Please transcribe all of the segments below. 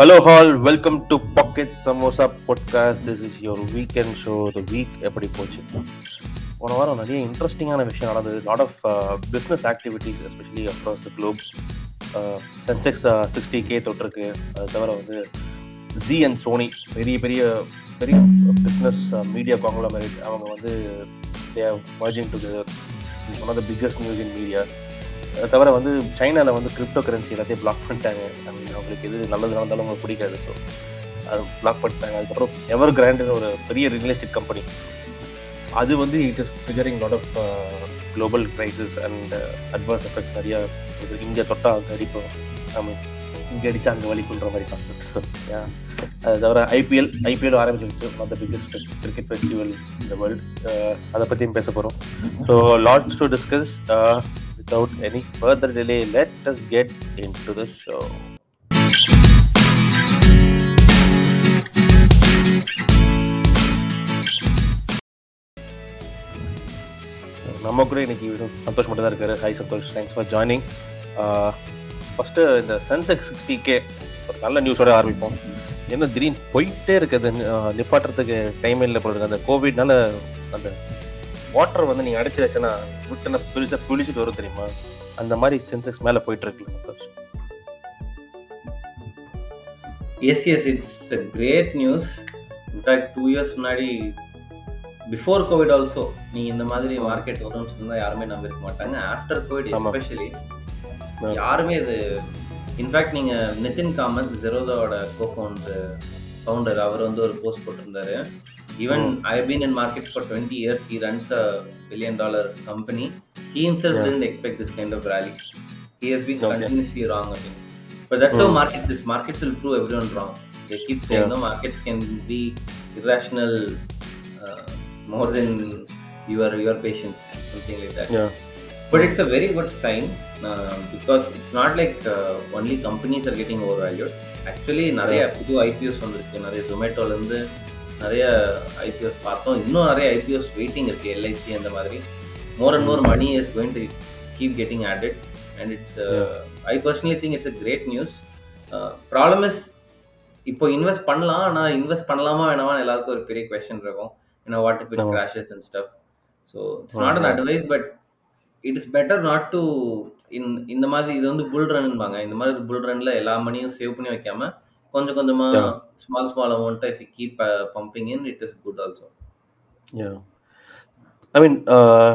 Hello all welcome to Pocket Samosa podcast this is your weekend show the week எப்படி போச்சு? போன வாரம் நிறைய இன்ட்ரெஸ்டிங்கான விஷயம் நடந்தது. Lot of business activities especially across the globe Sensex sixty K தொட்டிருக்கு. அது தவிர வந்து ஜி அண்ட் சோனி பெரிய பெரிய பெரிய பிஸ்னஸ் மீடியா காங்க்ளமரேட் அவங்க வந்து they merging together one of the biggest news in media தவிர வந்து சைனாவில் வந்து கிரிப்டோ கரன்சி எல்லாத்தையும் பிளாக் பண்ணிட்டாங்க. அவங்களுக்கு எது நல்லது நடந்தாலும் அவங்களுக்கு பிடிக்காது. ஸோ அது பிளாக் பண்ணிட்டாங்க. அதுக்கப்புறம் எவர் கிராண்டுன்னு ஒரு பெரிய ரியல் எஸ்டேட் கம்பெனி அது வந்து it is figuring lot of global crisis and advance effect நிறையா இருக்குது இங்கே தொட்டால் அங்கே அடிப்போம். நம்ம இங்கே அடித்தா அங்கே வலிக்குன்ற மாதிரி கான்செப்ட் ஸோ அது தவிர ஐபிஎல் ஐபிஎல் ஆரம்பிச்சிருச்சு. மற்ற பிக்கஸ்ட் கிரிக்கெட் ஃபெஸ்டிவல் இந்த வேர்ல்டு அதை பற்றியும் பேச போகிறோம் so lots to discuss without any further delay, let us get into the show. நம்ம கூட இன்னைக்கு சந்தோஷ் மட்டும் தான் இருக்காரு. Hi Santosh. Thanks for joining first இந்த சென்செக்ஸ் சிக்ஸ்டி கே ஒரு நல்ல நியூஸோட ஆரம்பிப்போம். என்ன திடீர்னு போயிட்டே இருக்குது. நிப்பாட்டுறதுக்கு டைம் இல்லை போல இருக்கு. அந்த கோவிட்னால அந்த வாட்டர் வந்து நீங்கள் அடிச்சு வச்சனா விட்டுனா பிரிச்சா புளிச்சிட்டு வரும் தெரியுமா? அந்த மாதிரி சென்செக்ஸ் மேலே போயிட்டு இருக்கு Santosh. Yes yes it's a great news in fact two years முன்னாடி பிஃபோர் கோவிட் ஆல்சோ நீங்கள் இந்த மாதிரி மார்க்கெட் வரும்னு சொன்னா யாருமே நம்பிருக்க மாட்டாங்க. After Covid. எஸ்பெஷலி. யாருமே இது இன்ஃபேக்ட் நீங்கள் நிதின் காமத் ஜெரோதாவோட கோ ஃபவுண்டர் ஃபவுண்டர் அவர் வந்து ஒரு போஸ்ட் போட்டிருந்தாரு. Even I been in market for twenty years he runs a billion dollar company he himself Yeah. didn't expect this kind of rally he has been Okay. continuously wrong again but that's how Hmm. market this markets will prove everyone wrong they keep saying Yeah. no markets can be irrational uh, more than your your patience something like that Yeah. but it's a very good sign uh, because it's not like uh, only companies are getting overvalued actually நிறைய புது IPS வந்திருக்கு நிறைய ஜொமேட்டோல இருந்து நிறைய IPS பார்த்தோம். இன்னும் நிறைய IPOs waiting இருக்கு. எல்ஐசி அந்த மாதிரி. More and more money is going to keep getting added and it's I personally think it's a great news problem is இப்போ இன்வெஸ்ட் பண்ணலாம். ஆனால் இன்வெஸ்ட் பண்ணலாமா வேணாமா எல்லாருக்கும் ஒரு பெரிய கொஸ்டின் இருக்கும். ஏன்னா what if it. Crashes and stuff so it's not an. Advice but it is better not to in இந்த மாதிரி இது வந்து புல் ரன்பாங்க இந்த மாதிரி புல் ரன்ல எல்லா மணியும் சேவ் பண்ணி வைக்காம கொஞ்சம் கொஞ்சமா Yeah. Small small amount if you keep pumping in it is good also Yeah. I mean, uh,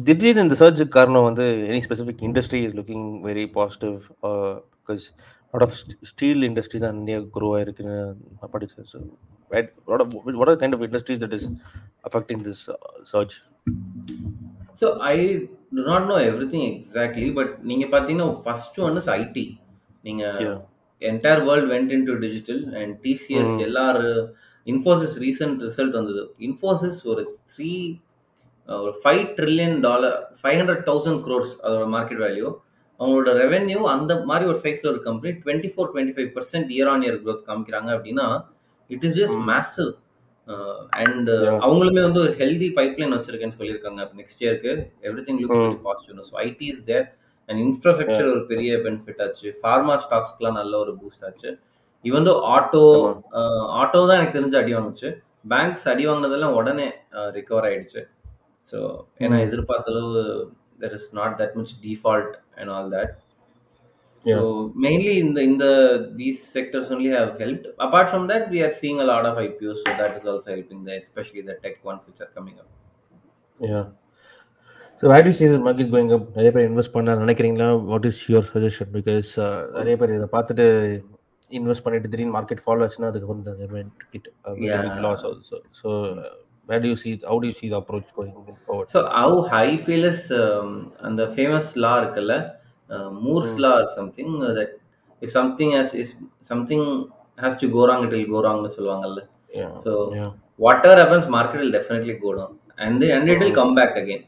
திடீர்னு இந்த சர்ஜுக்கு காரணம் வந்து any specific industry is looking very positive because lot of steel industry தான் இந்தியா க்ரோ ஆயிருக்குன்னு நான் படித்தேன் so what are kind of industries that is affecting this surge so I do not know everything exactly but நீங்கள் பார்த்தீங்கன்னா first one is ID நீங்கள் Yeah. entire world went into digital and TCS. எல்லாரும் Infosys recent result வந்தது. இன்ஃபோசிஸ் ஒரு three ஒரு five trillion dollar five hundred thousand crores அதோட market value அவங்களோட revenue அந்த மாதிரி ஒரு சைஸில் ஒரு company twenty four twenty five percent year on year growth காமிக்கிறாங்க அப்படின்னா it is just. Massive and. அவங்களுமே வந்து ஒரு ஹெல்தி பைப்லைன் வச்சிருக்கேன்னு சொல்லியிருக்காங்க. நெக்ஸ்ட் இயருக்கு every thing looks positive so IT is there and infrastructure ஒரு பெரிய பெனிஃபிட் ஆச்சு. ஃபார்மா ஸ்டாக்ஸ்க்குலாம் நல்ல ஒரு பூஸ்ட் ஆச்சு. இவன் ஆட்டோ ஆட்டோ தான் எனக்கு தெரிஞ்சு அடி வாங்குச்சு. பேங்க்ஸ் அடி வாங்கினதெல்லாம் உடனே ரிகவர் ஆயிடுச்சு. ஸோ ஏன்னா. எதிர்பார்த்த அளவு there is not that much default and all that so. Mainly இந்த இந்த these sectors only have help apart from that we are seeing a lot of IPOs so that is also helping the especially the tech ones which are coming up You see the market going up? நிறைய பேர் invest பண்ண நினைக்கிறீங்களா what is your suggestion because நிறைய பேர் இதை பார்த்துட்டு invest பண்ணிட்டு திடீர்னு மார்க்கெட் ஃபாலோ ஆச்சுன்னா அதுக்கு it. Loss also so going so அந்த ஃபேமஸ் லா இருக்குல்ல Moore's Mm. Law something that if something has is something has to go wrong it will go ராங்னு சொல்லுவாங்கல்ல So, yeah whatever happens, market will definitely go down, and the, and it will Mhm. come back again.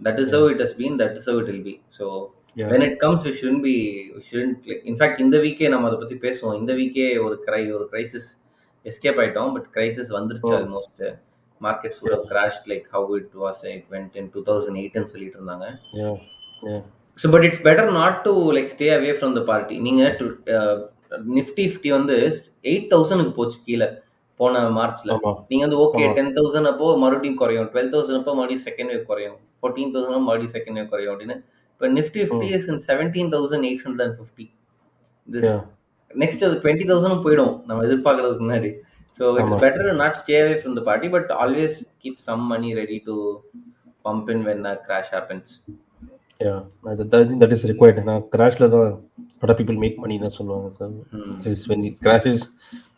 That is how it has been. That is how it will be. So yeah when it comes, we shouldn't be. We shouldn't like. In fact, இந்த வீக்கே நம்ம அதை பத்தி பேசுவோம் இந்த வீக்கே ஒரு கிரை ஒரு கிரைசிஸ் எஸ்கேப் ஆயிட்டோம் பட் கிரைசிஸ் வந்துருச்சு. Almost markets would have crashed like how it was it went in 2008 ன்னு சொல்லிட்டு இருந்தாங்க so but it's better not to like stay away from the party நீங்கள் டு நிஃப்டி ஃபிஃப்டி வந்து எயிட் தௌசண்ட்க்கு போச்சு கீழே போன மார்ச்ல. நீங்க வந்து ஓகே. டென் தௌசண்ட் அப்போ மறுபடியும் குறையும். டுவெல் தௌசண்ட் அப்போ மறுபடியும் செகண்ட் வேவ் குறையும். ஃபோர்டீன் தௌசண்ட் மறுபடியும் செகண்ட் வேவ் குறையும் அப்படின்னு. இப்போ Nifty fifty is in seventeen thousand eight hundred and fifty this. Next அது டுவெண்ட்டி தௌசண்ட் போயிடும். நம்ம எதிர்பார்க்கறதுக்கு முன்னாடி. So it's. Better not stay away from the party but always keep some money ready to pump in when crash happens that is required. நான் கிராஷ்ல தான் people make money தான் சொல்லுவாங்க sir it crashes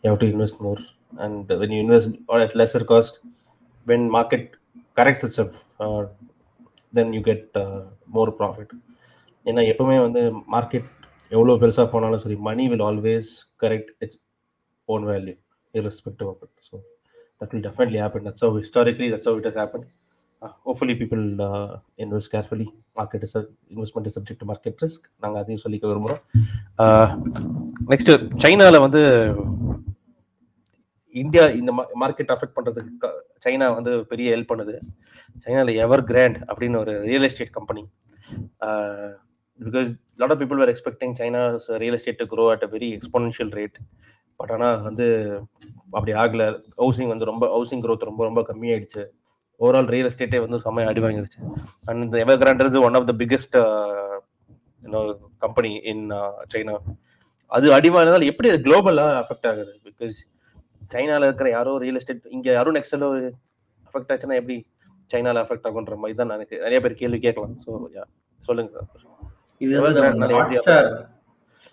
you have to invest more. And when you invest or at lesser cost when market corrects itself uh, then you get uh, more profit ஏன்னா எப்பவுமே வந்து market எவ்வளோ பெருசாக போனாலும் சரி money will always correct its own value irrespective of it so that will definitely happen that's how historically that's how it has happen hopefully people invest carefully market is investment subject market risk நாங்கள் அதையும் சொல்லிக்க விரும்புகிறோம் next சைனாவில் வந்து India இந்த market affect பண்றதுக்கு China வந்து பெரிய ஹெல்ப் பண்ணுது. சைனால எவர் கிராண்ட் அப்படின்னு ஒரு real estate company because lot of people are expecting China's real estate to grow at a very exponential rate but ஆனால் வந்து அப்படி ஆகல. ஹவுசிங் வந்து ரொம்ப ஹவுசிங் க்ரோத் ரொம்ப ரொம்ப கம்மியாயிடுச்சு. ஓவரால் ரியல் எஸ்டேட்டே வந்து செம்ம அடி வாங்கிடுச்சு அண்ட் இந்த Evergrande one of the biggest company in China அது அடிவானதால் எப்படி அது குளோபலாக அஃபெக்ட் ஆகுது? பிகாஸ் சைனால இருக்கிற யாரோ ரியல் எஸ்டேட் இங்க யாரும் நெக்ஸ்ட்ல அஃபெக்ட் ஆச்சுன்னா எப்படி சைனால அஃபெக்ட் ஆகுன்ற மாதிரி தான் எனக்கு நிறைய பேர் கேள்வி கேட்கலாம். ஸோ சொல்லுங்க இது ஹாட் ஸ்டார்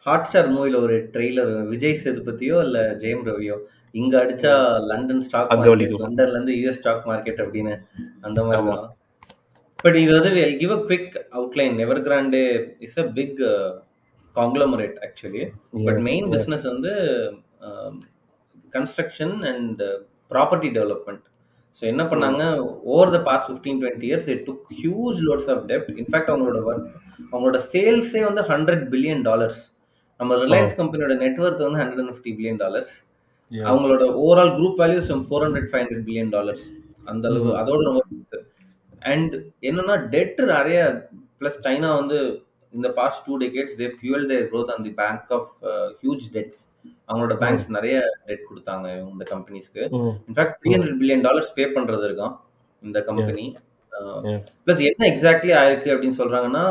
ஹாட் ஸ்டார் மூவில ஒரு ட்ரெய்லர் விஜய் சேதுபதியோ இல்ல ஜெயம் ரவியோ? இங்க அடிச்சா லண்டன் ஸ்டாக். லண்டன்ல இருந்து யூஎஸ் ஸ்டாக் மார்க்கெட் அப்படின்னு அந்த மாதிரி. தான். பட் இது வந்து give a quick outline Evergrande is a big conglomerate actually but main business வந்து construction and property development so என்ன பண்ணாங்க? Over the past fifteen twenty years it took huge lots of dept in fact அவங்களோட work அவங்களோட சேல்ஸே வந்து hundred billion dollars நம்ம Reliance கம்பெனியோட network வந்து hundred and fifty billion dollars அவங்களோட overall group values four hundred five hundred billion dollars அந்த அளவு Mhm. அதோட ரொம்ப அண்ட் என்னன்னா டெட் நிறைய ப்ளஸ் சைனா வந்து இந்த past two decades they fuel their growth on the bank of huge debts அவங்களோட பேங்க்ஸ் நிறைய டெட் கொடுத்தாங்க இந்த கம்பெனிஸ்க்கு in fact three hundred billion dollars pay பண்றது இருக்கான் இந்த கம்பெனி. ப்ளஸ் என்ன எக்ஸாக்ட்லி ஆயிருக்கு அப்படின்னு சொல்றாங்கன்னா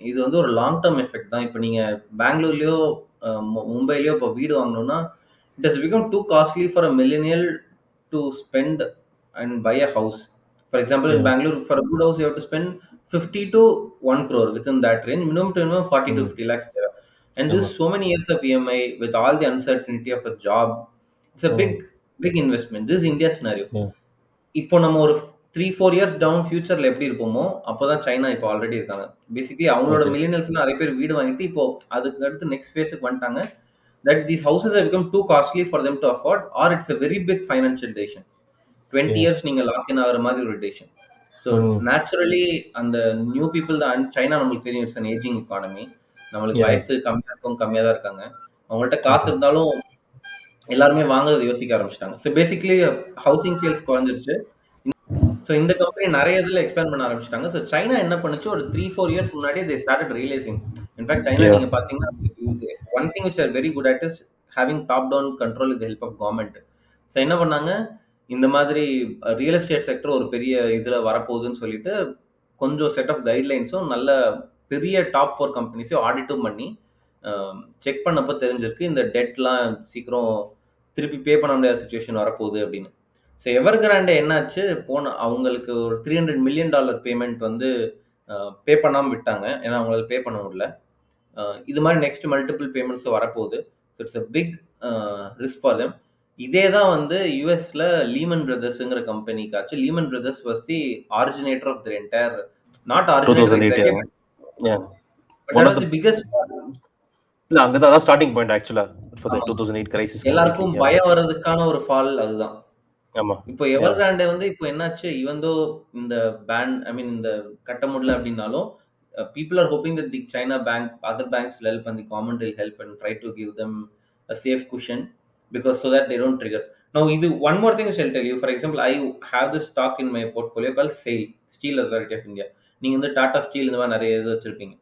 இது வந்து ஒரு லாங் டேர்ம் எஃபெக்ட் தான். இப்போ நீங்க பெங்களூர்லயோ மும்பைலயோ இப்போ வீடு வாங்கணும்னா it has become too costly for a millennial to spend and buy a house for example in Yeah. Bangalore for good house you to spend fifty to one crore within that range minimum to minimum 40 to Mm. 50 lakhs there and this so many years of emi with all the uncertainty of a job it's a Mm. big big investment this is india scenario Yeah. இப்போ நம்ம ஒரு three four years down ஃபியூச்சர்ல எப்படி இருப்போமோ அப்போதான் China இப்போ already இருக்காங்க basically அவங்களோட Okay. Millionaires நிறைய பேர் வீடு வாங்கிட்டு இப்போ அதுக்கு அடுத்து நெக்ஸ்ட் ஃபேஸுக்கு வந்துட்டாங்க that these houses become too costly for them to afford or it's a very big financial station twenty. Years நீங்க லாக் இன் ஆகிற மாதிரி ஒரு டேஷன் ஸோ. நேச்சுரலி அந்த நியூ பீப்புள் தான் சைனா நம்மளுக்கு தெரியும் இட்ஸ் அன் ஏஜிங் எக்கானமி நம்மளுக்கு. வயசு கம்மியா இருக்கும் கம்மியா தான் இருக்காங்க. அவங்கள்ட்ட காசு இருந்தாலும் எல்லாருமே வாங்குறது யோசிக்க ஆரம்பிச்சிட்டாங்க. ஸோ பேசிக்கலி ஹவுசிங் சேல்ஸ் குறைஞ்சிருச்சு. ஸோ இந்த கம்பெனி நிறைய இதில் எக்ஸ்பேண்ட் பண்ண ஆரம்பிச்சிட்டாங்க. ஸோ சைனா என்ன பண்ணுச்சு? ஒரு த்ரீ ஃபோர் இயர்ஸ் முன்னாடி they started realising in fact China. நீங்க பாத்தீங்கன்னா one thing which are very good at is having top down control with help of government so என்ன பண்ணாங்க? இந்த மாதிரி ரியல் எஸ்டேட் செக்டர் ஒரு பெரிய இதில் வரப்போகுதுன்னு சொல்லிட்டு கொஞ்சம் செட் ஆஃப் கைட்லைன்ஸும் நல்ல பெரிய டாப் ஃபோர் கம்பெனிஸையும் ஆடிட்டும் பண்ணி செக் பண்ணப்போ தெரிஞ்சிருக்கு இந்த டெட்லாம் சீக்கிரம் திருப்பி பே பண்ண முடியாத சுச்சுவேஷன் வரப்போகுது அப்படின்னு. ஸோ எவர் கிராண்டே என்னாச்சு? போன அவங்களுக்கு ஒரு three hundred million dollar payment வந்து பே பண்ணாமல் விட்டாங்க. ஏன்னா அவங்களால பே பண்ண முடியல. இது மாதிரி நெக்ஸ்ட் மல்டிபிள் பேமெண்ட்ஸும் வரப்போகுது. So it's a big risk for them இதே தான் வந்து யூஎஸ்ல லீமன் பிரதர்ஸ்ங்கிற கம்பெனிக்காச்சு Lehman Brothers was the originator of the entire not 2008 originator the biggest இல்ல அங்கதான் அதான் starting point actually for the ஆமா. 2008 கிரைசிஸ் எல்லாருக்கும் பயம் வர்றதுக்கான ஒரு ஃபால் அதுதான். ஆமா. இப்போ எவர் கிராண்டே வந்து இப்போ என்னாச்சு இவந்தோ இந்த பேன் ஐ மீன் இந்த கட்ட முடியல அப்படின்னாலும் people are hoping that the China bank other banks help and the government will help and try to give them a safe cushion because so that they don't trigger no இது one more thing shall tell you for example I have the stock in my portfolio call SAIL Steel Authority of India நீங்கள் வந்து Tata steel இந்த மாதிரி நிறைய இது வச்சிருப்பீங்க.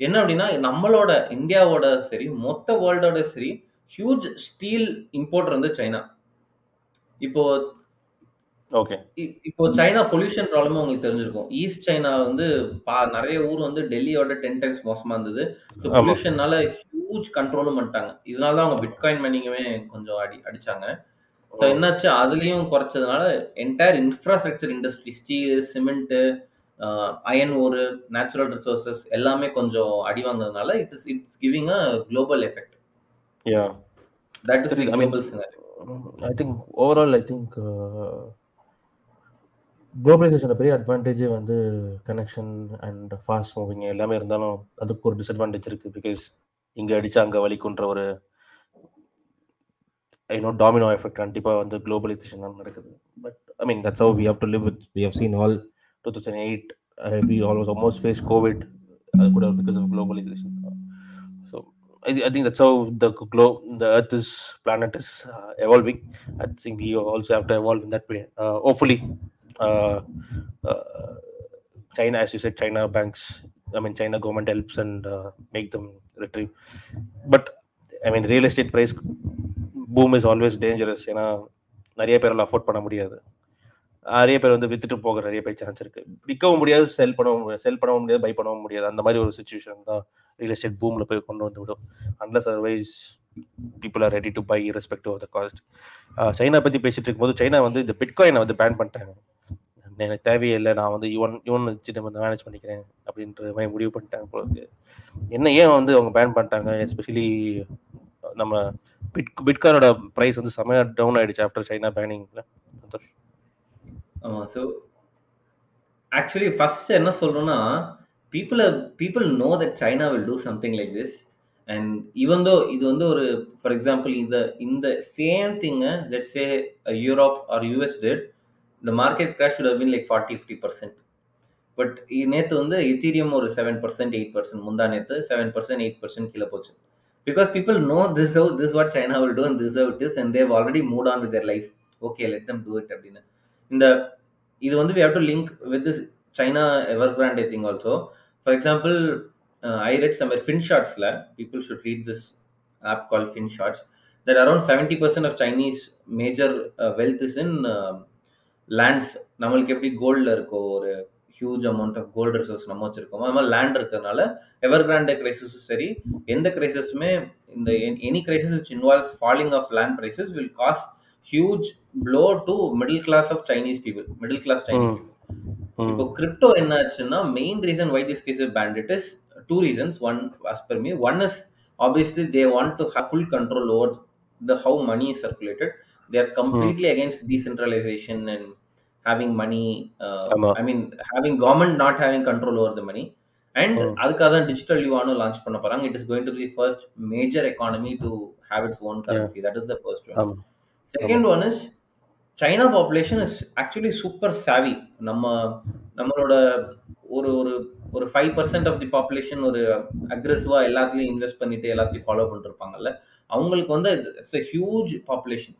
என்ன அப்படின்னா நம்மளோட இந்தியாவோட சரி மொத்த வேர்ல்டோட சரி ஹியூஜ் ஸ்டீல் இம்போர்ட் வந்து சைனா இப்போது ஓகே. இப்போ சைனா பொல்யூஷன் ப்ராப்ளமும் உங்களுக்கு தெரிஞ்சிருக்கும். ஈஸ்ட் சைனா வந்து பா நிறைய ஊர் வந்து டெல்லியோட டென் டைம்ஸ் மோசமா இருந்தது. ஸோ. பொல்யூஷன்னால ஹியூஜ் கண்ட்ரோலும் பண்ணிட்டாங்க. இதனால தான் அவங்க பிட்காயின் மணிங்குமே கொஞ்சம் அடி அடிச்சாங்க. ஸோ என்னாச்சு? அதுலயும் குறைச்சதுனால entire infrastructure industry steel cement iron ஒரு நேச்சுரல் ரிசோர்சஸ் எல்லாமே கொஞ்சம் அடி வாங்குறதுனால it is it's giving a global effect yeah that is global scenario I think overall I think குளோபலைசேஷனோட பெரிய அட்வான்டேஜே வந்து கனெக்ஷன் அண்ட் ஃபாஸ்ட் மூவிங் எல்லாமே இருந்தாலும் அதுக்கு ஒரு டிஸ்அட்வான்டேஜ் இருக்கு. பிகாஸ் இங்க அடித்தா அங்க வலிக்குன்ற ஒரு ஐநோ டாமினோ எஃபெக்ட் கண்டிப்பாக வந்து குளோபலைசேஷன் தான் நடக்குது. But I mean that's how we have to live with we have seen all two thousand eight we always almost face Covid அது கூட because of globalisation so I I think that's how the globe the earth is planet is evolving I think we also have to evolve in that way hopefully Uh, uh, China, as you said, China banks. I mean, China government helps and uh, make them retrieve. But I mean, real estate price boom is always dangerous. ஏன்னா நிறைய பேரால் afford பண்ண முடியாது நிறைய பேர் வந்து வித்துட்டு போக நிறைய பேர் சான்ஸ் இருக்கு விற்கவும் முடியாது செல் பண்ணவும் செல் பண்ணவும் முடியாது பை பண்ணவும் முடியாது அந்த மாதிரி ஒரு சுச்சுவேஷன் தான் ரியல் எஸ்டேட் பூமில் போய் கொண்டு வந்து விடும் unless otherwise people are ready to buy respect of the cost China பற்றி பேசிட்டு இருக்கும்போது சைனா வந்து இந்த பிட்காயினை வந்து பேன் பண்ணிட்டாங்க எனக்கு தேவையில்லை நான் வந்து யுவன் யுவன் வச்சு நம்ம மேனேஜ் பண்ணிக்கிறேன் அப்படின்ற மாதிரி முடிவு பண்ணிட்டாங்க போல என்ன ஏன் வந்து அவங்க பேன் பண்ணிட்டாங்க? எஸ்பெஷலி நம்ம பிட் பிட்காரோட ப்ரைஸ் வந்து செமையாக டவுன் ஆயிடுச்சு ஆஃப்டர் சைனா பேனிங்ல சந்தோஷ். ஆமாம் ஸோ ஆக்சுவலி ஃபர்ஸ்ட் என்ன சொல்லணும்னா people people know that China will do something like this and even though இது வந்து ஒரு ஃபார் எக்ஸாம்பிள் இந்த இந்த same திங்கை let's say Europe or US debt இந்த market crash should been like forty fifty percent but நேற்று வந்து Ethereum ஒரு seven percent eight percent முந்தா நேற்று செவன் பர்சன்ட் எயிட் பர்சன்ட் கீழே போச்சு. Because people know this how this what China will do and this how it is and they've already moved on with life okay let them do it அப்படின்னு. இந்த இது வந்து we have to link with this China Evergrande thing also for example I read some fin ஷார்ட்ஸில் people should read this app call Finshots that around seventy percent of Chinese major wealth is in lands நம்மளுக்கு எப்படி கோல்டில் இருக்கோ ஒரு huge amount of gold resource நம்ம வச்சிருக்கோமோ அது மாதிரி லேண்ட் இருக்கிறதுனால எவர் கிராண்டே கிரைசிஸும் சரி எந்த கிரைசிஸுமே இந்த any crisis which involves falling of land prices will cause huge blow to middle class of Chinese people middle class Chinese people இப்போ கிரிப்டோ என்ன ஆச்சுன்னா main reason why this gets banned it is two reasons one as per me one is obviously they want to have full control over the how money is circulated they are completely against decentralisation and having money uh, i mean having government not having control over the money. And Mm. அதுக்காக தான் digital யூவானும் launch பண்ண போறாங்க. It is going to be first major economy to have its own currency that is the first one second one is China population is actually super savvy நம்ம நம்மளோட ஒரு ஒரு ஒரு five percent of the population ஒரு அக்ரெசிவா எல்லாத்துலயும் invest பண்ணிட்டு எல்லாத்தையும் ஃபாலோ பண்ணிருப்பாங்கல்ல அவங்களுக்கு வந்து it's a huge population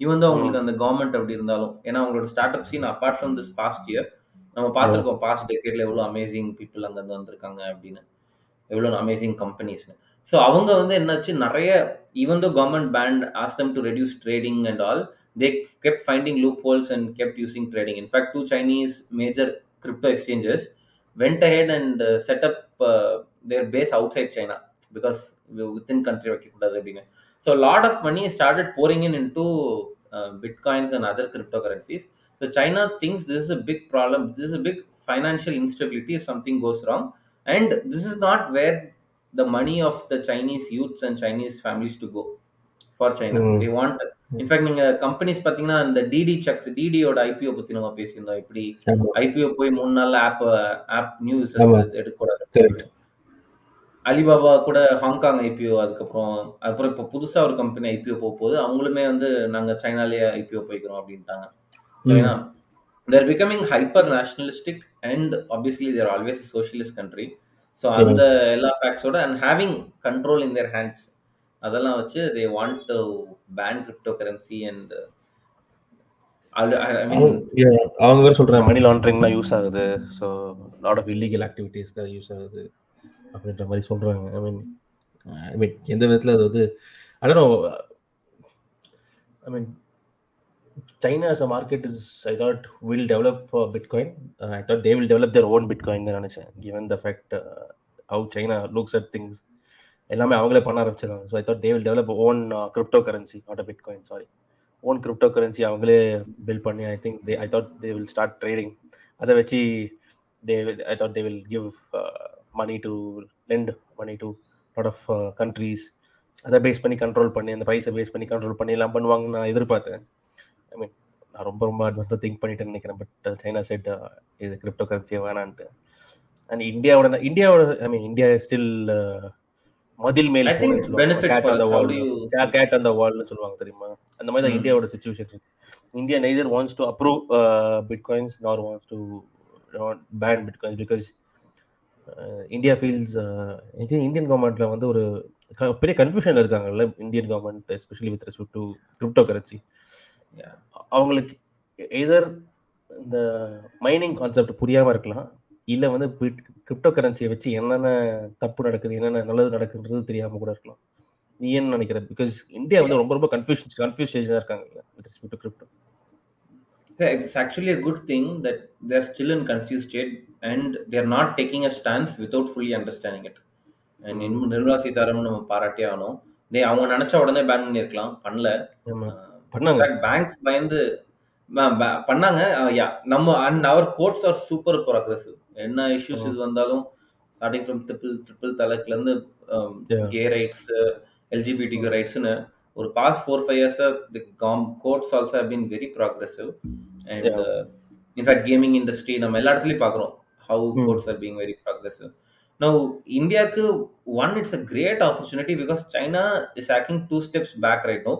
even தான் அவங்களுக்கு அந்த கவர்மெண்ட் அப்படி இருந்தாலும் ஏன்னா அவங்களோட start up scene apart from this past year நம்ம பார்த்துருக்கோம் பாஸ்ட் டெக்கேட்ல எவ்வளோ அமேசிங் பீப்புள் அங்கேருந்து வந்திருக்காங்க அப்படின்னு. எவ்வளோ அமேசிங் கம்பெனிஸ்னு ஸோ அவங்க வந்து என்னாச்சு நிறைய even though government banned as them to reduce trading and all they kept finding loopholes and kept using trading. In fact, two Chinese major crypto exchanges went ahead and uh, set up uh, their base outside China because within country வைக்கக்கூடாது அப்படின்னு. So lot of money started pouring in into uh, bitcoins and other cryptocurrencies. So China thinks this is a big problem. This is a big financial instability if something goes wrong. And this is not where the money of the Chinese youths and Chinese families to go for China. Mm. They want in fact நீங்க companies பாத்தீங்கன்னா இந்த DD sex டிடியோட IPO பத்தி நம்ம பேசியிருந்தோம் இப்படி ஆமா. IPO போய் மூணு நாள்ல ஆப் ஆப் நியூ ஆமா. யூசர்ஸ் எடுக்கக்கூடாது Correct. அலிபாபா கூட ஹாங்காங் ஐபிஓ அதுக்கப்புறம் அப்புறம் இப்போ புதுசா ஒரு கம்பெனி ஐபிஓ போக போகுது. அவங்களுமே வந்து நாங்க சைனாலேயே ஐபிஓ போய்க்கிறோம் அப்படின்ட்டாங்க. ஏன்னா they're becoming hyper nationalistic and obviously they're always socialist country so அந்த எல்லா ஃபேக்ட்ஸோட and having control in their hands அதெல்லாம் வச்சு they want to ban cryptocurrency and அவங்க வேற சொல்றாங்க மணி லாண்ட்ரிங்லாம் யூஸ் ஆகுது. ஸோ லாட் ஆஃப் இல்லீகல் ஆக்டிவிட்டீஸ்க்கு யூஸ் ஆகுது. அப்படின்ற மாதிரி சொல்றாங்க. ஐ மீன் ஐ மீன் எந்த விதத்தில் அது வந்து அடனோ I mean China as a market is I thought will develop bitcoin I thought they will develop their own bitcoin தான் நினைச்சேன். Given the fact how China looks at things எல்லாமே அவங்களே பண்ண ஆரம்பிச்சிருக்காங்க so I thought they will develop own cryptocurrency not a bitcoin sorry own cryptocurrency அவங்களே build பண்ணி I think they I thought they will start trading அதை வச்சு they I thought they will give money to lend money to lot of countries அதை base பண்ணி control பண்ணி அந்த ப்ரைஸை base பண்ணி கண்ட்ரோல் பண்ணி எல்லாம் பண்ணுவாங்கன்னு நான் எதிர்பார்த்தேன். ஐ மீன் நான் ரொம்ப ரொம்ப அட்வான்ஸாக திங்க் பண்ணிட்டேன்னு நினைக்கிறேன். பட் சைனா செட் இது கிரிப்டோ கரன்சியை வேணான்ட்டு. அண்ட் இந்தியாவோட இந்தியாவோட ஐ மீன் இந்தியா ஸ்டில் மதில் மேல் I think it's benefit for அந்த வால் கேட் அந்த வால்னு சொல்லுவாங்க தெரியுமா? அந்த மாதிரி தான். இந்தியாவோட சுச்சுவேஷன் இருக்கு. India neither wants to approve bitcoins nor wants to ban bitcoins because India feels Indian கவர்மெண்ட்ல வந்து ஒரு பெரிய கன்ஃபியூஷன்ல இருக்காங்கல்ல Indian government especially with respect to cryptocurrency. அவங்களுக்கு எதர் இந்த மைனிங் கான்செப்ட் புரியாம இருக்கலாம் இல்ல வந்து கிரிப்டோ கரன்சியை வச்சு என்னென்ன தப்பு நடக்குது என்னென்ன நல்லது நடக்குன்றது தெரியாம கூட இருக்கலாம். நீ என்ன நினைக்கிற? பிகாஸ் இந்தியா வந்து ரொம்ப ரொம்ப கன்ஃபியூஷன் கன்ஃபியூஸ் ஸ்டேஜ் தான் இருக்காங்க with respect to crypto Yeah, it's actually a good thing that they're still in confused state and they're not taking a stance without fully understanding it. And Mm. இன்னும் நிர்மலா சீதாராமன் நம்ம பாராட்டியே ஆகணும். தே அவங்க நினைச்ச உடனே pan பண்ணிருக்கலாம் பண்ணல. ஆமா. பண்ணாங்க. பேங்க்ஸ் பயந்து ம- ப- பண்ணாங்க. யா நம்ம and our courts are super progressive என்ன இஷ்யூஸ் இது வந்தாலும் ஸ்டார்டிங் ஃப்ரம் ட்ரிபிள் ட்ரிபிள் தலக்ல இருந்து Yeah. கே ரைட்ஸ் எல்ஜிபிடிக்கு ரைட்ஸ்னு ஒரு பாஸ்ட் ஃபோர் ஃபைவ் இயர்ஸா the com courts also have been very progressive And Yeah. In fact gaming industry நம்ம எல்லா இடத்துலயும் பார்க்குறோம் how Hmm. Codes are being very progressive no இந்தியாவுக்கு one it's a great opportunity because China is taking two steps back right now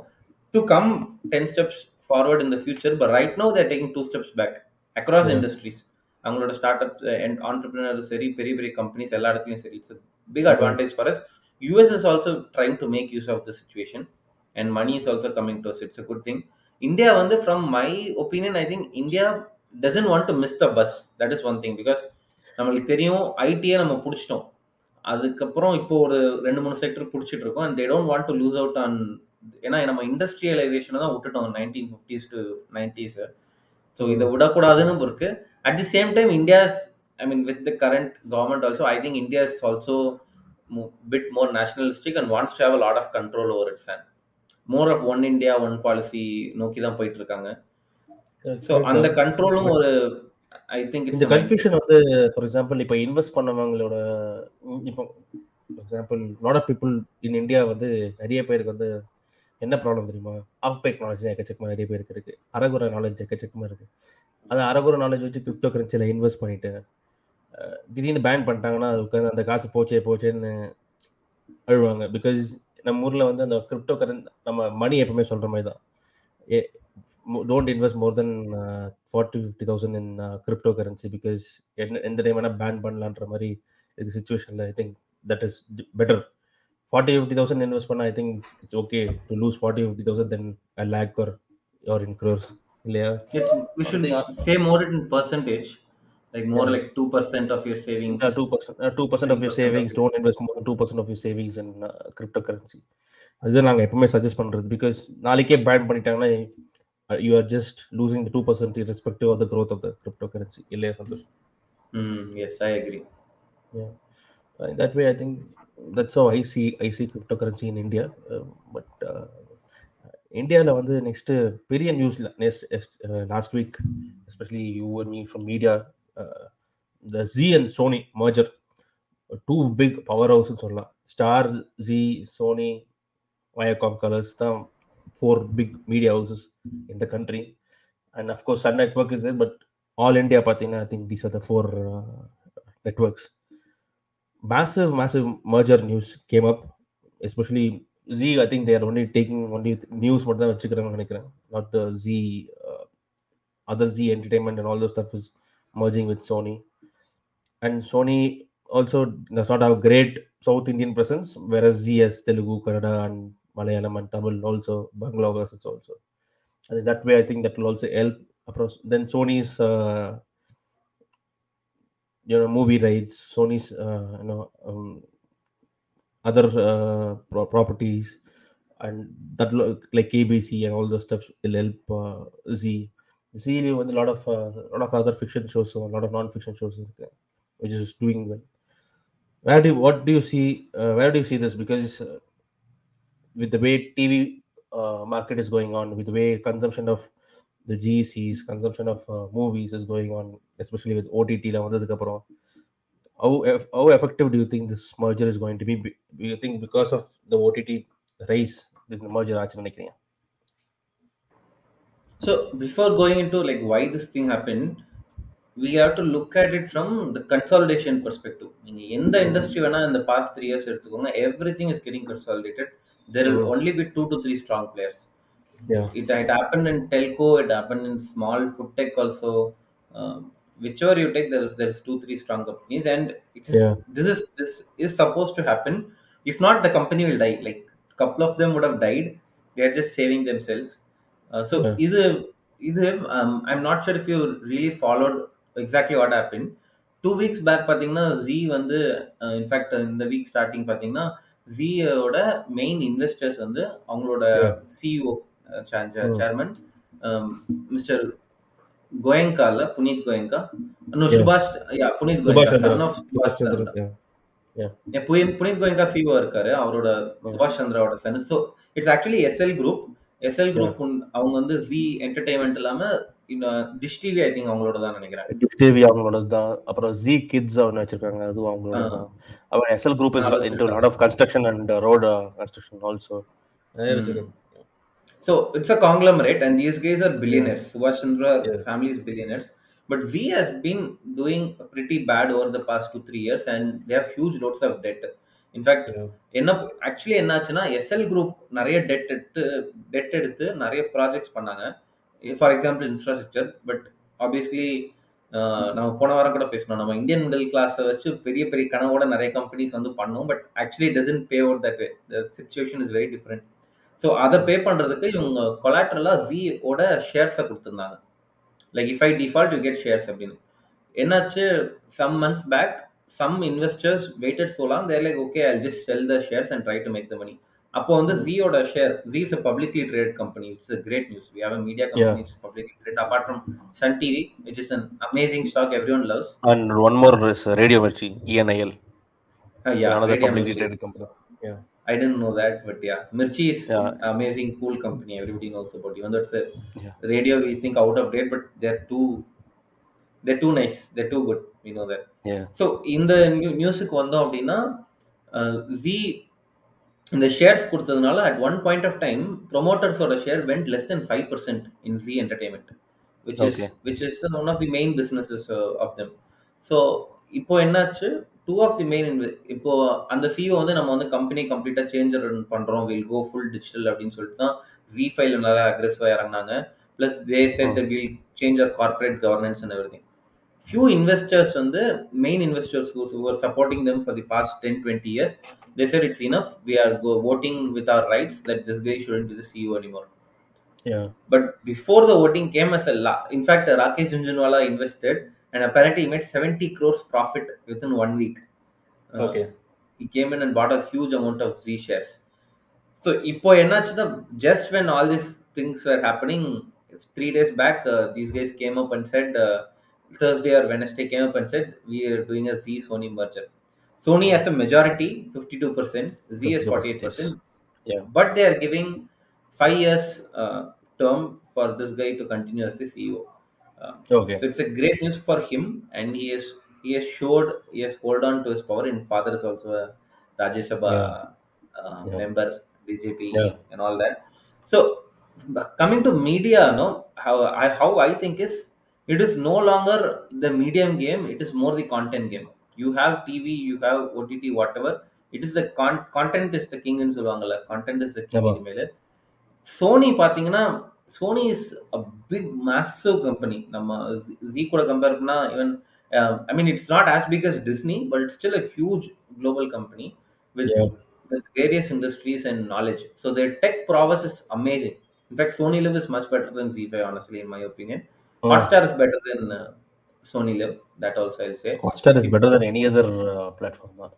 to come ten steps forward in the future but right now they're taking two steps back across Yeah. Industries அவங்களோட start up and entrepreneur சரி பெரிய பெரிய companies எல்லா இடத்துலையும் சரி it's big Mhm. Advantage for us US is also trying to make use of the situation and money is also coming to it's a good thing India வந்து from my opinion I think India doesn't want to miss the bus that is one thing because நம்மளுக்கு தெரியும் ஐடியை நம்ம பிடிச்சிட்டோம். அதுக்கப்புறம் இப்போ ஒரு ரெண்டு மூணு செக்டர் பிடிச்சிட்டு இருக்கோம். And they don't want to lose out on ஏன்னா நம்ம இண்டஸ்ட்ரியலைசேஷனை தான் விட்டுட்டோம். Nineteen fifties to nineties so இதை விடக்கூடாதுன்னு இருக்கு. At the same time India's I mean with the current government also I think India is also bit more nationalistic and wants to have a lot of control over it's and more of one India one policy நோக்கி தான் போயிட்டு இருக்காங்க so அந்த கண்ட்ரோலும் ஒரு I think இந்த confusion வந்து for example இப்போ இன்வெஸ்ட் பண்ணவங்களோட இப்போ for example lot of people in India வந்து நிறைய பேருக்கு வந்து என்ன ப்ராப்ளம் தெரியுமா? ஆஃப் பேக் நாலேஜ் எக்கச்சக்கமாக நிறைய பேருக்கு இருக்கு. அரகுர நாலேஜ் எக்கச்சக்கமாக இருக்கு. அது அரகுர நாலேஜ் வச்சு கிரிப்டோ கரன்சியில் இன்வெஸ்ட் பண்ணிட்டு திடீர்னு பேன் பண்ணிட்டாங்கன்னா அது உட்காந்து அந்த காசு போச்சே போச்சேன்னு அழுவாங்க. பிகாஸ் நம்ம ஊரில் வந்து அந்த கிரிப்டோ கரன் நம்ம மணி எப்பவுமே சொல்கிற மாதிரி தான் don't invest more then forty fifty thousand in cryptocurrency because என்ன எந்த டைம் வேணால் பேன் பண்ணலான்ற மாதிரி இது சுச்சுவேஷனில் I think that is better forty fifty thousand invest பண்ணால் I think it's okay to lose forty fifty thousand then a lakh or or in crores இல்லையா? It's, we should say more in percentage, like more like two percent of your savings. Two percent two percent of your 2% of savings don't invest more two percent of your savings in cryptocurrency அதுதான் நாங்கள் எப்பவுமே suggest பண்ணுறது because நாளைக்கே ban பண்ணிட்டாங்கன்னா you are just losing two percent respective of the growth of the cryptocurrency இல்லையா Santosh yes, I agree. Yeah. Uh, in that way, I think that's how I see I see cryptocurrency in India. Uh, but uh, இந்தியாவில் வந்து next பெரிய news next last week especially you me from media the Zee and Sony merger two big power ஹவுஸ்னு சொல்லலாம். Star Zee Sony Viacom Colors தான் four big media houses in the country and of course Sun network is but all India பார்த்தீங்கன்னா I think these are the four networks massive massive merger news came up. Especially z i think they are only taking only news மட்டும் தான் வச்சுக்கிறாங்கன்னு நினைக்கிறேன். Not the z uh, other z entertainment and all those stuff is merging with sony. And sony also does not have great south indian presence whereas z has telugu kannada and malayalam and tamil also bangladesh also. Think that way i think that will also help then sony's uh, you know movie rights sony's uh, you know um, other uh, pro- properties and that like ABC and all those stuff will help uh, Z. Z with a lot of uh, lot of other fiction shows, so a lot of non-fiction shows, இருக்கு, which is doing well. Where do you, what do you see? Uh, where do you see this? Because uh, with the way TV uh, market is going on, with the way consumption of the GCs, consumption of uh, movies is going on, especially with OTT ல வந்ததுக்கு அப்புறம் how eff- how effective do you think this merger is going to be? Be- Do you think because of the OTT rise, this merger ஆச்சுன்னு நினைக்கிறீங்க? So before going into like why this thing happened, we have to look at it from the consolidation perspective. நீங்க எந்த industry வேணா இந்த past three years எடுத்துக்கோங்க everything is getting consolidated there will Mhm. Only be two to three strong players Yeah, it, it happened in telco it happened in small food tech also um, whichever you take there's there's two three strong companies and it is Yeah. this is this is supposed to happen if not the company will die like couple of them would have died they're just saving themselves Uh, so Yeah. இது இது i'm not sure if you really followed exactly what happened two weeks back பார்த்தீங்கன்னா G வந்து in fact இந்த week starting பார்த்தீங்கன்னா ஜியோட main investors வந்து அவங்களோட. CEO. Chairman mister கோயங்கால புனீத் கோயங்கா Yeah. சுபாஷ் yeah Puneet Goenka. Son of சுபாஷ் புனீத் கோயங்கா சிஓ இருக்காரு அவரோட சுபாஷ் சந்திராவோட son so it's actually Essel group Essel group அவங்க வந்து ஜி என்டர்டைன்மெண்ட் இல்லாம டிஷ் டிவி ஐ திங்க் அவங்களோட தான் நினைக்கிறேன் Dish TV அவங்களோட தான் அப்புறம் ஜி கிட்ஸ் ஒன்று வச்சிருக்காங்க அதுவும் அவங்களோட Ah. தான் அப்புறம் Essel group is into lot of construction and road construction also நிறைய வச்சிருக்காங்க So it's a conglomerate, and these guys are billionaires. Subhash Chandra Yeah. family is billionaires. But Z has been doing pretty bad over the past two three years, and they have Yeah. என்ன actually என்னாச்சுன்னா Essel group நிறைய debt எடுத்து debt எடுத்து நிறைய projects பண்ணாங்க. For example infrastructure but obviously நம்ம போன வாரம் கூட பேசணும் நம்ம இந்தியன் மிடில் கிளாஸை வச்சு பெரிய பெரிய கனவோட நிறைய கம்பெனிஸ் வந்து பண்ணோம் but actually doesn't pay out that the situation is very different so அதை பே பண்ணுறதுக்கு இவங்க கொலாட்ரலாக ஜி ஓட ஷேர்ஸை கொடுத்துருந்தாங்க. Like if I default you get shares அப்படின்னு. என்னாச்சு some months back Some investors waited so long they're like okay I just sell the shares and try to make the money அப்போ வந்து ஜியோட share Zee is a publicly trade company it's great news we have a media company it's publicly trade apart from Sun TV which is an amazing stock everyone loves and one more is radio Mirchi ENIL yeah another Radio publicly Mirchi. traded company yeah I didn't know that, but yeah, Mirchi is Yeah. amazing, cool company. Everybody knows about. Even though it's a Yeah. radio, we think out of date, but they're too, too nice. They're too good. We know that. yeah so இந்த new நியூஸுக்கு வந்தோம் அப்படின்னா ஜி இந்த shares கொடுத்ததுனால at one point of time ப்ரொமோட்டர்ஸோட share went less then five percent in Zee entertainment which is. Which is one of the main businesses of them so இப்போ என்னாச்சு two of the main இப்போ அந்த CO வந்து நம்ம வந்து company கம்ப்ளீட்டாக change பண்ணுறோம் will go full digital அப்படின்னு சொல்லிட்டு தான் ஜி ஃபைவ்ல நல்லா அக்ரெசிவாக இறங்கினாங்க plus they said the will change our corporate governance and every few investors வந்து main investors who, who were supporting them for the past 10 20 years they said it's enough we are go, voting with our rights that this guy shouldn't be the ceo anymore yeah but before the voting came as a law in fact rakesh junjunwala invested and apparently he made 70 crores profit within one week Uh, okay he came in and bought a huge amount of Z shares. So, இப்போ என்னாச்சுன்னா just when all these things were happening, three days back, uh, these guys came up and said, uh, Thursday or Wednesday came up and said, we are doing a Z Sony merger. Sony has a majority, 52%, Z has 48%, yeah but they are giving five years uh, term for this guy to continue as the CEO. Uh, okay so it's a great news for him, and he is he has showed he has hold on to his power. And father is also a Rajya Sabha uh, Yeah. member, BJP, Yeah. and all that. So coming to media, no, how I how I think is it is no longer the medium game; it is more the content game. You have TV, you have OTT, whatever. It is the con- content is the king in சொல்லுவாங்கல்ல content is the king ஆமா. இனிமேல் Sony பார்த்தீங்கன்னா Sony is a big massive company நம்ம ஜி கூட compare பண்ணா even I mean it's not as big as Disney but it's still a huge global company with Yeah. with various industries and knowledge. So their tech prowess is amazing. In fact, Sony Live is much better than Z5, honestly, in my Hotstar is better than uh, Sony Live. That also I'll say. Hotstar is better than any other uh, platform. uh,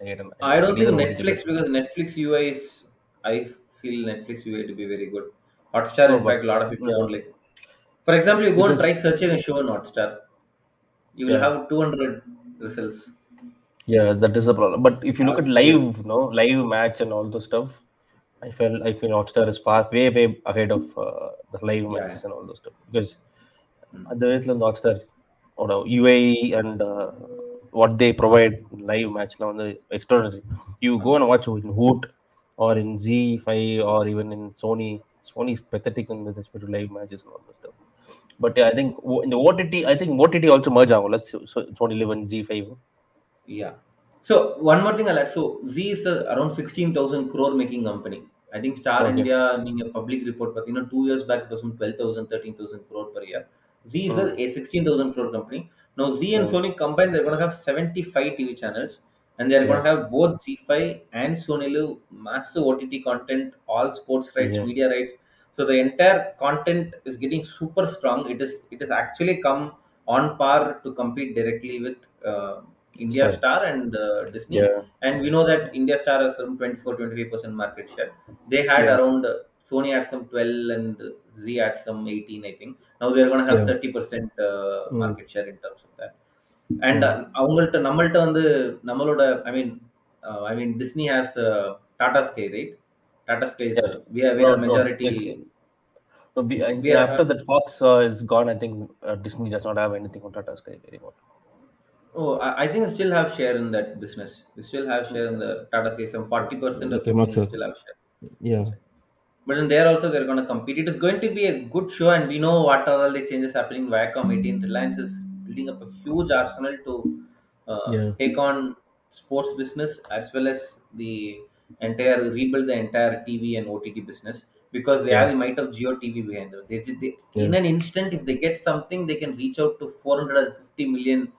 I I don't think Netflix because Netflix UI is I feel Netflix UI to be very good. Hotstar, No, in fact, a lot of people no. don't like. For example, you go and try searching a show on Hotstar, you will Yeah. have 200 results. Yeah, that is the problem. But if you look at live, no live match and all those stuff, I feel I feel Hotstar is far way way ahead of uh, the live Yeah. matches and all those stuff because. அந்த விதத்துல இந்த Hotstar ஓட UAE and uh, what they provide live matchல வந்து extraordinary. You go and watch in Hoot or in Z5 or even in Sony. Sony is pathetic in with respect to live matches and all that stuff. But yeah, I think o- in the OTT, I think OTT also merge ஆகும்ல So- so Sony Live and Z5. Yeah. So one more thing I'll add. So Z is a around 16,000 crore making company. I think Star Okay. India, நீங்க public report பார்த்தீங்கன்னா two years back it was some 12,000, 13,000 crore per year. Z is a, a 16,000 crore company. Now Z and Hmm. Sony combined, they're going to have 75 TV channels and they're going to have both Z5 and Sony Live massive OTT content, all sports rights, Yeah. media rights. So the entire content is getting super strong. It is it has actually come on par to compete directly with uh, India Star. Star and uh, Disney. Yeah. And we know that India Star has some 24 25% market share. They had Yeah. around uh, Sony had some 12 and Z had some 18, I think. Now they're going to have Yeah. 30% uh, Mm. market share in terms of that. And அவங்கள்ட்ட நம்மள்ட்ட வந்து நம்மளோட I mean I mean Disney has Tata Sky right Tata Sky Yeah. We are we No, are no, majority yes. No, we, I, We are- after that Fox uh, is gone, I think uh, Disney does not have anything on Tata Sky anymore. Oh, I, I think we still have share in that business. We still have share in the Tata Sky. Some 40% of Okay, we sure. still have share. Yeah. But then there also they're going to compete. It is going to be a good show, and we know what are all the changes happening. Viacom 18 Reliance is building up a huge arsenal to uh, Yeah. take on sports business as well as the entire rebuild the entire TV and OTT business because they have the might of Geo TV behind them. They, they, In an instant, if they get something, they can reach out to 450 million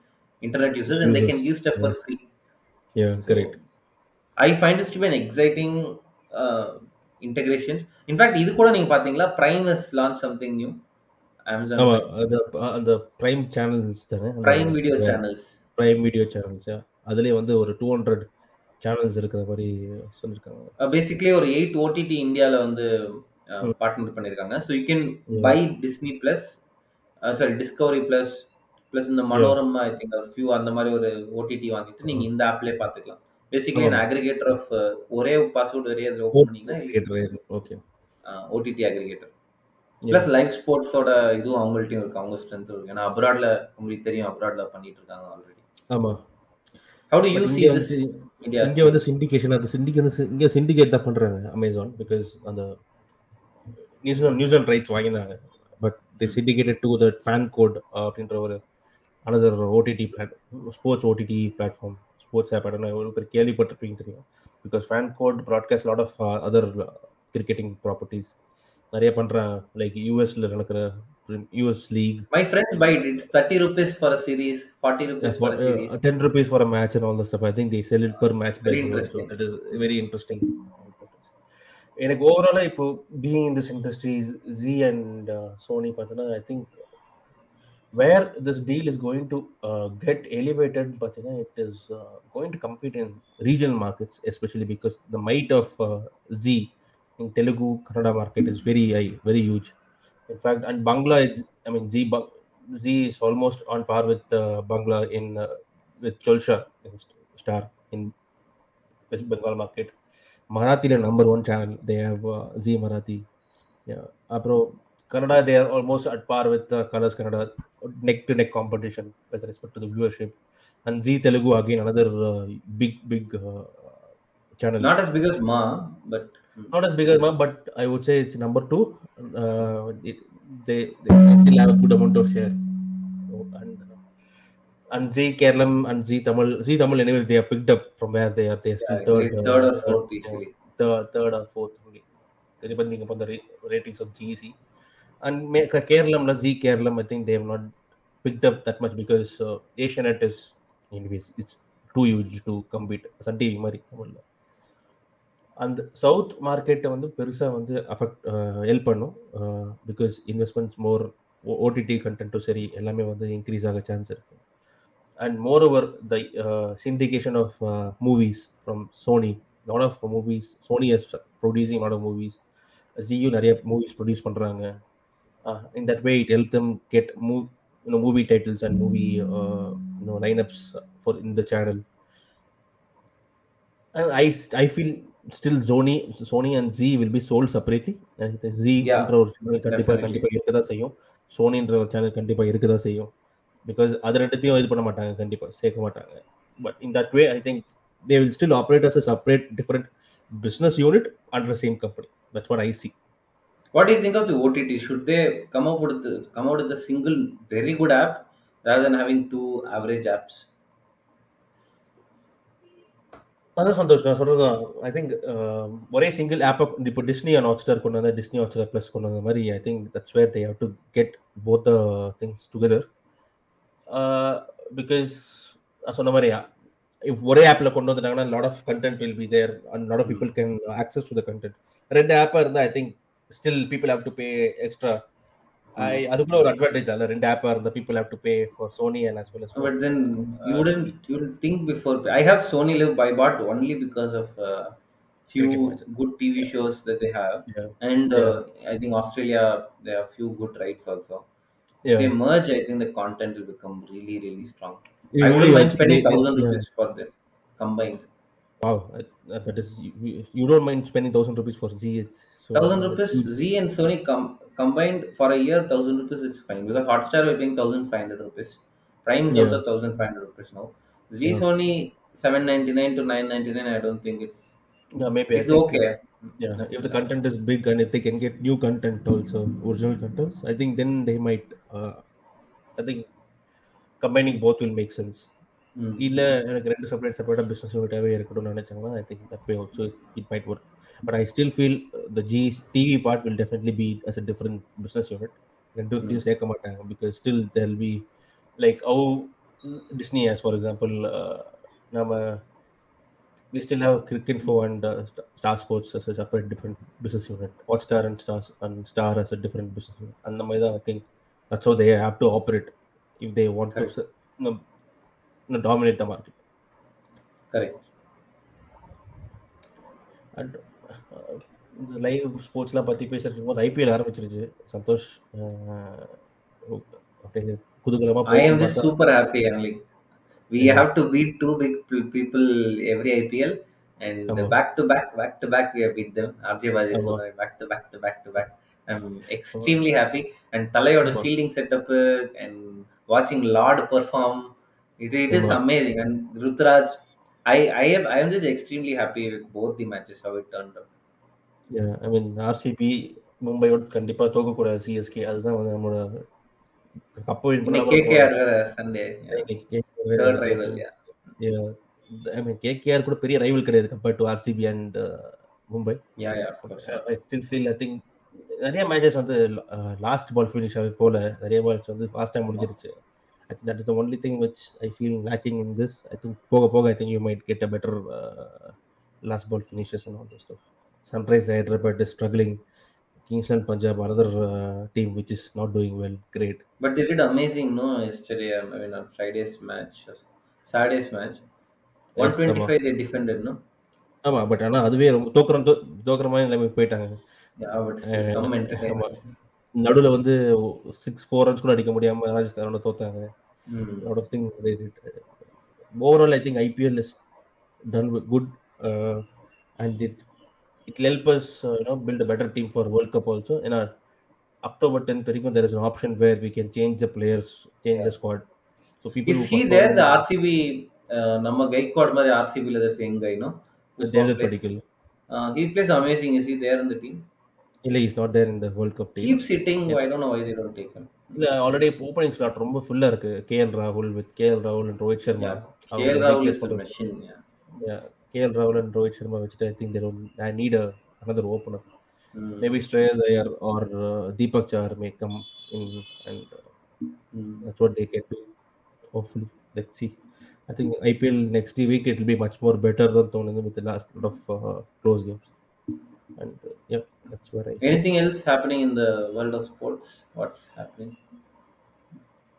internet users, and they can Users, use stuff for free. Yeah. So, Correct. I find this to be an exciting uh, integrations. In fact, இது கூட நீங்க பாத்தீங்களா Prime has launched something new. Amazon ஆமா Prime. அது அந்த prime channels தானே அந்த Prime Video channels. Prime Video channels அதுலயே வந்து ஒரு டூ ஹண்ட்ரட் சேனல்ஸ் இருக்கிற மாதிரி சொல்லியிருக்காங்க பேசிக்லி ஒரு எயிட் ஓடிடி இந்தியாவில் வந்து Hmm. பார்ட்னர் பண்ணியிருக்காங்க so you can Yeah. Buy Disney plus sorry Discovery plus plus இந்த மனோரமா ஐ திங்க் ஃபியூ அந்த மாதிரி ஒரு ஓடிடி வாங்கிட்டு நீங்கள் இந்த ஆப்லேயே பார்த்துக்கலாம் பேசிக்லி ஆமா. அக்ரிகேட்டர் ஆஃப் ஒரே பாஸ்வேர்டு ஒரே இதில் ஓப்பன் பண்ணீங்கன்னா okay OTT aggregator plus live ஸ்போர்ட்ஸோட இதுவும் அவங்கள்ட்டையும் இருக்கு. அவங்க ஸ்ட்ரென்த் இருக்கு. ஏன்னா அப்ராட்ல உங்களுக்கு தெரியும் அப்ராட்ல பண்ணிட்டு இருக்காங்க ஆல்ரெடி ஆமா. How do you see this இங்க வந்து சிண்டிகேஷன் அது சிண்டிகேட் வந்து இங்க சிண்டிகேட் தான் பண்றாங்க அமேசான் பிகாஸ் அந்த New Zealand New Zealand rights வாங்கினாங்க. But the syndicated to the FanCode அப்படின்ற ஒரு another OTT plat sports OTT platform sports app ஒரு பேர் கேள்விப்பட்டிருப்பீங்க தெரியும் because FanCode broadcast lot of other cricketing properties நிறைய பண்றாங்க லைக் யூஎஸ்ல நடக்கிற US league My friends buy it. It's 30 rupees for a series, 40 rupees Yes, for but, a series. uh, 10 rupees for a match and all the stuff. I think they sell it per match. Very basis also. interesting. That is very interesting. எனக்கு ஓவராலா இப்போ being in this industries Zee and Sony பார்த்தீங்கன்னா I think where this deal is going to uh, get elevated, but you know it is uh, going to compete in regional markets, especially because the might of uh, Z in Telugu Kannada market is very high, very huge. In fact, and Bangla is, I mean, Z Z is almost on par with uh, Bangla in uh, with Cholsha in Star in West Bengal market. Marathi is number one channel. They have uh, Z Marathi. Yeah, Apro Canada they are almost at par with Colors Canada neck to neck competition with respect to the viewership. And Z Telugu again another uh, big big uh, channel. Not as big as Ma, but not as big as Ma, but I would say it's number two. Uh, it, they, they still have a good amount of share. So, and and Z Kerala and Z Tamil Z Tamil anyway they are picked up from where they are. They are still yeah, third, third or fourth uh, easily. Third, third or fourth only. Depending upon the ratings of GEC. And me- Kerala, Z Kerala, I think they have not picked up that much because uh, Asianet is, anyways, it's too huge to compete. Sun TV மாதிரி தமிழ்ல அந்த south மார்க்கெட்டை வந்து பெருசாக வந்து affect help uh, பண்ணும். Because investments more OTT கண்டென்ட்டும் சரி எல்லாமே வந்து இன்க்ரீஸ் ஆக சான்ஸ் இருக்கு. And more over the syndication of movies from Sony lot of movies Sony has producing lot of movies ஜியும் நிறைய மூவிஸ் ப்ரொடியூஸ் பண்ணுறாங்க in that way it help them get மூ you know movie titles and movie uh, you know lineups for in the channel. And i i feel still sony sony and z will be sold separately. And the z Yeah, என்ற ஒரு channel கண்டிப்பா definitely. கண்டிப்பா இருக்கதா செய்யும். சோனின்ற ஒரு channel கண்டிப்பா இருக்கதா செய்யும். பிகாஸ் அது ரெண்டுத்தையும் இது பண்ண மாட்டாங்க கண்டிப்பா. சேர்க்க மாட்டாங்க. But in that way I think they will still operate as separate different business unit under same company that's what I see What do you think of the OTT? Should they come up with the, come out with a single very good app rather than having two average apps? அதான் சந்தோஷ் நான் சொல்றது I think ஒரே single ஆப்பை இப்போ Disney and hot star கொண்டு வந்தா Disney hot star plus கொண்டு வந்த மாதிரி I think that's where they have to get both the things together because நான் சொன்ன மாதிரி if ஒரே ஆப்ல கொண்டு வந்துட்டாங்கன்னா lot of content will be there and lot of people can access to the content ரெண்டு ஆப்பா இருந்தா I think Still people have to pay extra அது கூட ஒரு அட்வான்டேஜ் அல்ல ரெண்டு ஆப்பா இருந்தா people have to pay for Sony and as well as But then you wouldn't you would think before. I have Sony Live I bought only because of uh, few Cricket matches. good TV shows that they have, Yeah. and uh, I think Australia they have few good rights also. If Yeah. they merge, I think the content will become really really strong. I Usually, wouldn't mind think spending they- they- thousand yeah. rupees for them combined. Wow, that, that is you, you don't mind spending thousand rupees for Z? It's so Thousand rupees Z and Sony com- combined for a year. Thousand rupees is fine because Hotstar we're paying thousand five hundred rupees. Prime is Yeah. also thousand five hundred rupees now. Z Yeah. Sony seven ninety nine to nine ninety nine. I don't think it's Yeah, maybe it's okay. Yeah, if the content is big and if they can get new content also, original contents, I think then they might. Uh, I think combining both will make sense. Mm. இல்ல எனக்கு ரெண்டு separate செப்பரேட்டா business யூனிட்டாவே இருக்கணும்னு நினைச்சாங்கன்னா I think that way also it might work but I still feel the Zee TV part will definitely be as a different business unit ரெண்டுத்தையும் சேர்க்க மாட்டாங்க because still they'll be like how Disney has for example நம்ம we still have Cricinfo and uh, St- Star Sports as a separate different business unit. Hotstar and Stars and Star as a different business unit. And the Maida, I think that's how they have to operate if they want Correct. to you know, you know, dominate the market. Correct. And இந்த live ஸ்போர்ட்ஸ்லாம் பற்றி பேசுறதுக்கு போது IPL ஆரம்பிச்சிருச்சு சந்தோஷ் அப்படியே குதூகலமாக I am just super happy. I'm like, we Yeah. have to beat two big p- people every IPL, and ஆமா. back to back, back to back, we have beat them. RJ Bajaj, ஆமா. back to back to back to back. I'm extremely happy. And Talayoda ஆமா. fielding uh, it, it is amazing. And Rutraj, I, I am I am just extremely happy with both the matches how it turned out. ஐ மீன் RCB மும்பையோட கண்டிப்பாக தோக்கக்கூடாது CSK அதுதான் வந்து நம்மளோட cup win இன்னைக்கு KKR வேற Sunday, third rival, yeah. I mean KKR கூட பெரிய ரைவல் கிடையாது compared to RCB and Mumbai Yeah, yeah, of course. I still feel I think நிறைய மேட்சஸ் வந்து லாஸ்ட் பால் ஃபினிஷ் ஆகி போல நிறைய பால்ஸ் வந்து ஃபாஸ்ட்டாக முடிஞ்சிருச்சு that is the only thing which I feel lacking in this I think போக போக I think you might get a better last ball finishes and all the stuff Sunrise Hyderabad is struggling Kings and Punjab another team which is not doing well great But they did amazing, no? Yesterday, I mean, on Friday's match, Saturday's match, 125 they defended, no? ஆமா but ஆனா அதுவே ரொம்ப தோக்குறோம் தோ- தோக்குற மாதிரி நிலைமை போயிட்டாங்க. நடுவுல வந்து சிக்ஸ் ஃபோர் ரன்ஸ் கூட அடிக்க முடியாம ராஜஸ்தானோட தோத்தாங்க. Mm. lot of things they did. Overall, I think IPL is done with good, uh, and it it will help us, uh, you know, build a better team for World Cup also. In our October 10th, வரைக்கும் there is an option where we can change the players, change the squad. So people Is he there, the RCB, uh, நம்ம கைக்வாட் மாதிரி RCB ல there's young guy, no? Who David plays- Padikkal. Uh, he plays amazing. இல்ல there in the World Cup team. Keeps hitting. I don't know why they don't take him. இல்ல already opening slot ரொம்ப ஃபுல்லா இருக்கு KL ராகுல் with KL ராகுல் and Rohit Sharma. KL Rahul is a machine. Yeah. KL ராகுல் and Rohit Sharma வச்சுட்டு I think I need another opener Mm. maybe Shreyas Iyer or uh, Deepak Char may come in, and uh, Mm. that's what they can do. Hopefully, let's see. I think IPL next week it will be much more better than Tonand with the last lot of uh, close games. And uh, yeah, that's where I see. Anything else happening in the world of sports? What's happening?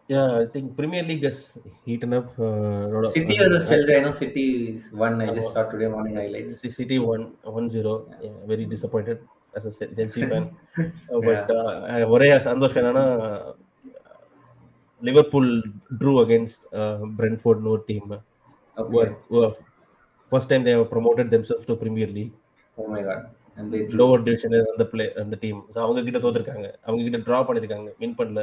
Yeah, I think Premier League has heaten up. Uh, lot of- City versus Chelsea. I know City is one. I just saw today morning highlights. C- City won 1-0. Yeah, very disappointed as a Chelsea fan. Uh, but uh, ஒரே சந்தோஷம் என்னன்னா Liverpool drew against Brentford no team Okay. First time they've promoted themselves to Premier League Oh my god. Lower division அந்த play அந்த team அவங்க கிட்ட தோத்துருக்காங்க அவங்க கிட்ட draw பண்ணிருக்காங்க வின் பண்ணல.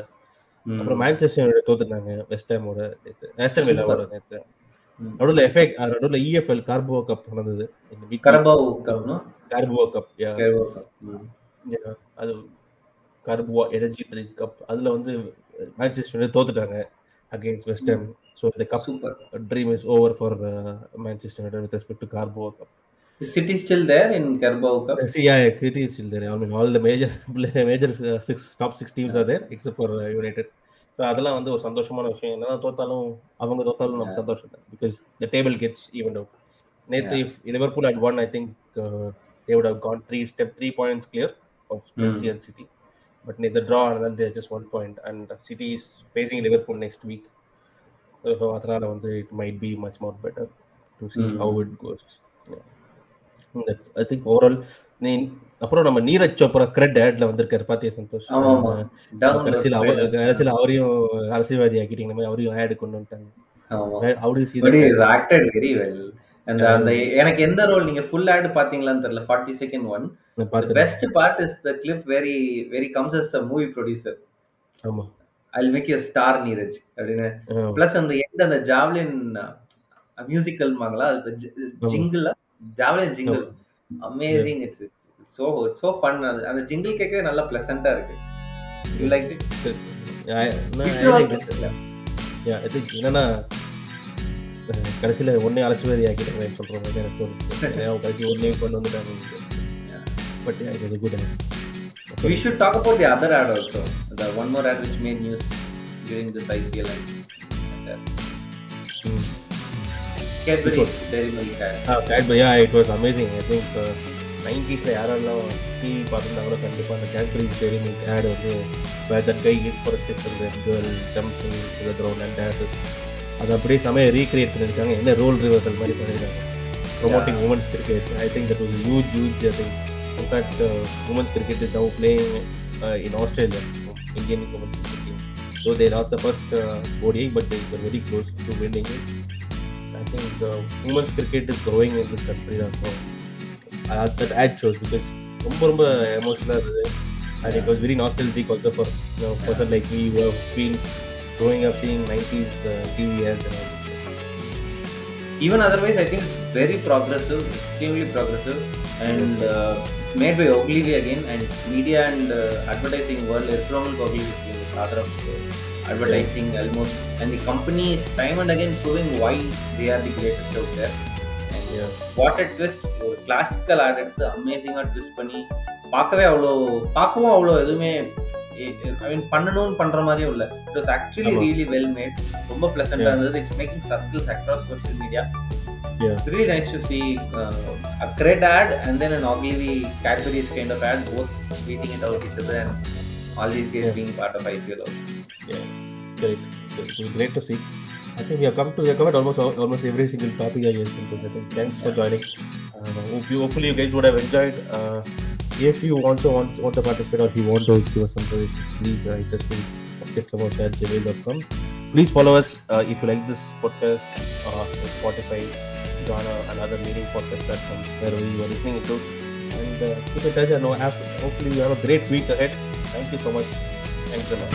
அப்புறம் மான்செஸ்டர் தோத்துட்டாங்க வெஸ்ட் ஹாமோட நேத்து ஆஸ்டன் வில்லாவோட நேத்து. நடுவில் எஃபெக்ட் நடுவில் இஎஃப்எல் கார்போ கப் நடந்தது Carabao Cup, no? Carabao Cup Cup. Hmm. அது கார்போ எனர்ஜி ட்ரிங்க் கப் அதுல வந்து மான்செஸ்டர் தோத்துட்டாங்க அகைன்ஸ்ட் வெஸ்ட் ஹாம் ஸோ இந்த cup. Dream is over for Manchester with respect to Carabao Cup Is City still there in Carabao Cup? See, yeah, it is still there. I mean, all the major major uh, six top six teams are there except for uh, United. So அதெல்லாம் வந்து ஒரு சந்தோஷமான விஷயம். என்ன தோத்தாலும் அவங்க தோத்தாலும் நம்ம சந்தோஷம் தான். Because the table gets even out நேற்று if Liverpool at one I think they would have gone three step three points clear of Chelsea and City but நேற்று ட்ரா ஆனதால் they just one point and City is facing Liverpool next week so அதனால வந்து it might be much more better to see. How it goes I think overall நீ அப்புறம் நம்ம நீரஜ் சோப்ரா கிரெட் ஆட்ல வந்திருக்காரு. பாத்தியா சந்தோஷ்? கடைசியில் அவர் கடைசியில் அவரையும் அரசியல்வாதி ஆக்கிட்டீங்க. நம்ம அவரையும் ஆட் கொண்டு வந்துட்டாங்க. Yeah. அந்த எனக்கு எந்த ரோல் நீங்க ஃபுல் ஆட் பாத்தீங்களான்னு தெரியல. Forty second one. Best part is the clip very very comes as a movie producer ஆமா. I make you star Neeraj அப்படின்னு. பிளஸ் அந்த எண்ட் அந்த ஜாவ்லின் மியூசிக்கல்மாங்களா அது jingle javelin jingle amazing it's it's so so fun அது அந்த jingle கேட்கவே நல்லா பிளசண்டா இருக்கு. யூ லைக் இட் என்னன்னா கடைசியில ஒன்னே அரசியல்வாதி ஆக்கிட்டாங்க சொல்ற மாதிரி எனக்கு ஏன் கடைசி ஒன்னே கொண்டு வந்துட்டாங்க but it good We should talk about the other ad also. The one more ad which made news during this IPL and Cadbury's Dairy Milk ad. Cadbury yeah it was amazing I think நைன்டிஸில் யாரெல்லாம் TV பார்த்துருந்தாங்களோ கண்டிப்பாக அந்த Cadbury's Dairy Milk ad வந்து where that guy it for six hundred girl jumps in the ground and ad அது அப்படியே செமையை recreate பண்ணியிருக்காங்க. என்ன role reversal மாதிரி பண்ணியிருக்காங்க. Promoting women's cricket I think that was huge huge I think in fact women's cricket is now playing in Australia Indian women's cricket team so they lost the first ODI but they were very close to winning it. I think the women's cricket is growing in this country also. Uh, that ad shows because ரொம்ப ரொம்ப எமோஷனலாக இருந்தது and it was very nostalgic also for you know person like me who have been growing up seeing 90s uh, TV ads and all Even otherwise, I think it's very progressive, extremely progressive, and uh, it's made by Ogilvy again. And media and uh, advertising world, இருக்கிறவங்களுக்கு Ogilvy is the father of uh, advertising almost. And the company is time and again proving why they are the greatest out there. And Yeah. What a twist ஒரு classical ad எடுத்து அமேசிங்காக twist பண்ணி பார்க்கவே அவ்வளோ பார்க்கவும் அவ்வளோ எதுவுமே ஐ மீன் பண்ணணும்னு பண்ற மாதிரியும் இல்லை it was actually. Really well made ரொம்ப பிளசண்டா Yeah. இருந்தது it's making circles across social media Yeah. It's really nice to see uh, a cred ad and then an Ogilvy Cadbury's kind of ad, both beating it out each other and all these guys Yeah. being part of IPL. also. Yeah, great. So it's great to see. I think we have come to we have covered almost almost every single topic I guess. into that. Thanks for joining. Uh, hopefully you guys would have enjoyed. Uh, if you also want, want to participate or if you want to give us some suggestions, please uh, just to gmail.com. Please follow us uh, if you like this podcast uh, on Spotify, Ghana, and other leading podcast platforms wherever you are listening to. And uh, keep in touch and uh, hopefully you have a great week ahead. Thank you so much. Thanks a lot.